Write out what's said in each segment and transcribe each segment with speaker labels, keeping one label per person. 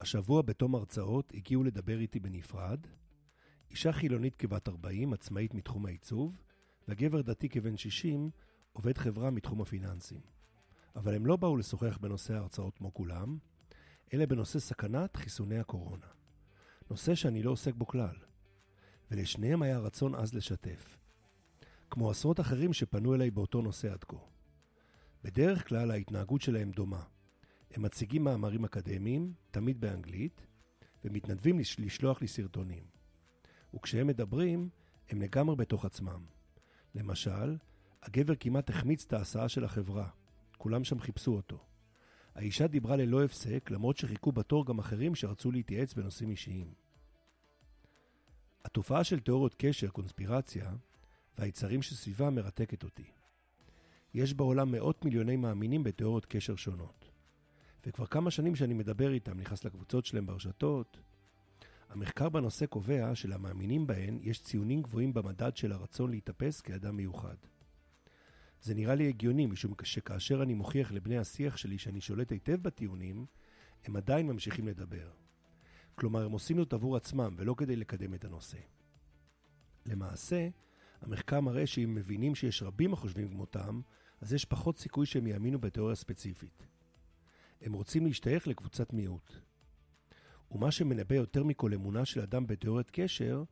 Speaker 1: השבוע בתום הרצאות הגיעו לדבר איתי בנפרד אישה חילונית כבת 40, עצמאית מתחום העיצוב, וגבר דתי כבן 60, עובד חברה מתחום הפיננסים. אבל הם לא באו לשוחח בנושא ההרצאות כמו כולם, אלא בנושא סכנת חיסוני הקורונה. נושא שאני לא עוסק בו כלל. ולשניהם היה רצון עז לשתף. כמו עשרות אחרים שפנו אליי באותו נושא עד כה. בדרך כלל ההתנהגות שלהם דומה. הם מציגים מאמרים אקדמיים, תמיד באנגלית, ומתנדבים לשלוח לי סרטונים. וכשהם מדברים, הם לגמרי בתוך עצמם. למשל, הגבר כמעט החמיץ את ההסעה של החברה. כולם שם חיפשו אותו. האישה דיברה ללא הפסק, למרות שחיכו בתור גם אחרים שרצו להתייעץ בנושאים אישיים. התופעה של תיאוריות קשר, קונספירציה, והיצרים שסביבה מרתקת אותי. יש בעולם מאות מיליוני מאמינים בתיאוריות קשר שונות. וכבר כמה שנים שאני מדבר איתם, נכנס לקבוצות שלהם ברשתות, המחקר בנושא קובע שלמאמינים בהן יש ציונים גבוהים במדד של הרצון להתאפס כאדם מיוחד. זה נראה לי הגיוני, משום שכאשר אני מוכיח לבני השיח שלי שאני שולט היטב בטיעונים, הם עדיין ממשיכים לדבר. כלומר, הם עושים זאת עבור עצמם ולא כדי לקדם את הנושא. למעשה, המחקר מראה שאם מבינים שיש רבים החושבים כמותם, אז יש פחות סיכוי שהם יאמינו בתיאוריה ספציפית. הם רוצים להשתייך לקבוצת מיעוט. ומה שמנבא יותר מכל אמונה של אדם בתיאוריית קשר,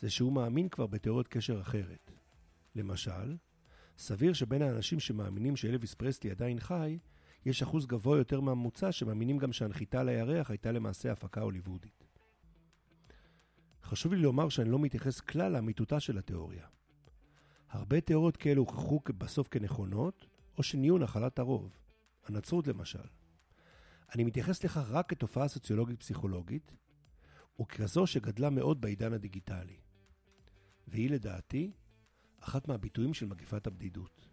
Speaker 1: זה שהוא מאמין כבר בתיאוריית קשר אחרת. למשל, סביר שבין האנשים שמאמינים שאלוויס פרסלי עדיין חי, יש אחוז גבוה יותר מהממוצע שמאמינים גם שהנחיתה על הירח הייתה למעשה הפקה הוליוודית. חשוב לי לומר שאני לא מתייחס כלל לאמיתותה של התיאוריה. הרבה תיאוריות כאלו הוכחו בסוף כנכונות, או שנהיו נחלת הרוב. הנצרות למשל. אני מתייחס לכך רק כתופעה סוציולוגית-פסיכולוגית, וככזו שגדלה מאוד בעידן הדיגיטלי. והיא לדעתי אחת מהביטויים של מגפת הבדידות.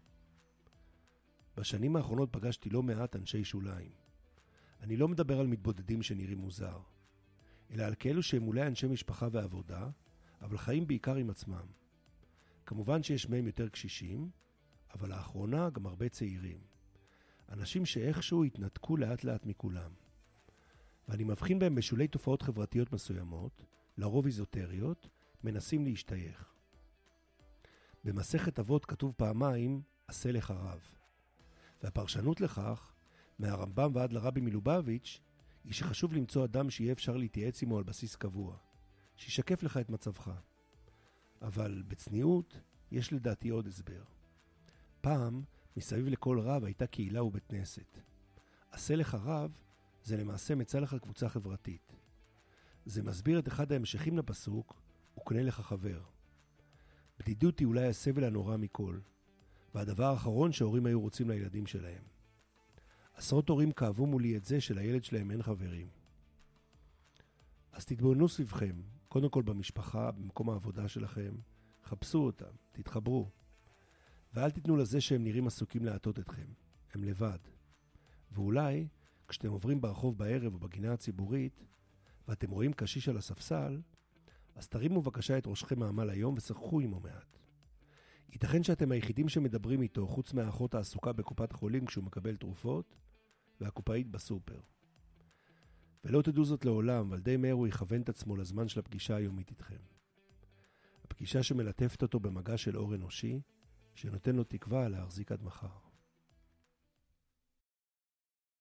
Speaker 1: בשנים האחרונות פגשתי לא מעט אנשי שוליים. אני לא מדבר על מתבודדים שנראים מוזר, אלא על כאלו שהם אולי אנשי משפחה ועבודה, אבל חיים בעיקר עם עצמם. כמובן שיש מהם יותר קשישים, אבל לאחרונה גם הרבה צעירים. אנשים שאיכשהו התנתקו לאט לאט מכולם. ואני מבחין בהם בשולי תופעות חברתיות מסוימות, לרוב איזוטריות, מנסים להשתייך. במסכת אבות כתוב פעמיים, עשה לך רב. והפרשנות לכך, מהרמב"ם ועד לרבי מלובביץ', היא שחשוב למצוא אדם שיהיה אפשר להתייעץ עמו על בסיס קבוע, שישקף לך את מצבך. אבל בצניעות, יש לדעתי עוד הסבר. פעם, מסביב לכל רב הייתה קהילה ובית כנסת. עשה לך רב, זה למעשה מצא לך קבוצה חברתית. זה מסביר את אחד ההמשכים לפסוק, וקנה לך חבר. בדידות היא אולי הסבל הנורא מכל, והדבר האחרון שההורים היו רוצים לילדים שלהם. עשרות הורים כאבו מולי את זה שלילד שלהם אין חברים. אז תתבוננו סביבכם, קודם כל במשפחה, במקום העבודה שלכם, חפשו אותם, תתחברו. ואל תיתנו לזה שהם נראים עסוקים להטות אתכם, הם לבד. ואולי, כשאתם עוברים ברחוב בערב או בגינה הציבורית, ואתם רואים קשיש על הספסל, אז תרימו בבקשה את ראשכם מעמל היום ושחחו עמו מעט. ייתכן שאתם היחידים שמדברים איתו, חוץ מהאחות העסוקה בקופת חולים כשהוא מקבל תרופות, והקופאית בסופר. ולא תדעו זאת לעולם, אבל די מהר הוא יכוון את עצמו לזמן של הפגישה היומית איתכם. הפגישה שמלטפת אותו במגע של אור אנושי, שנותן לו תקווה להחזיק עד מחר.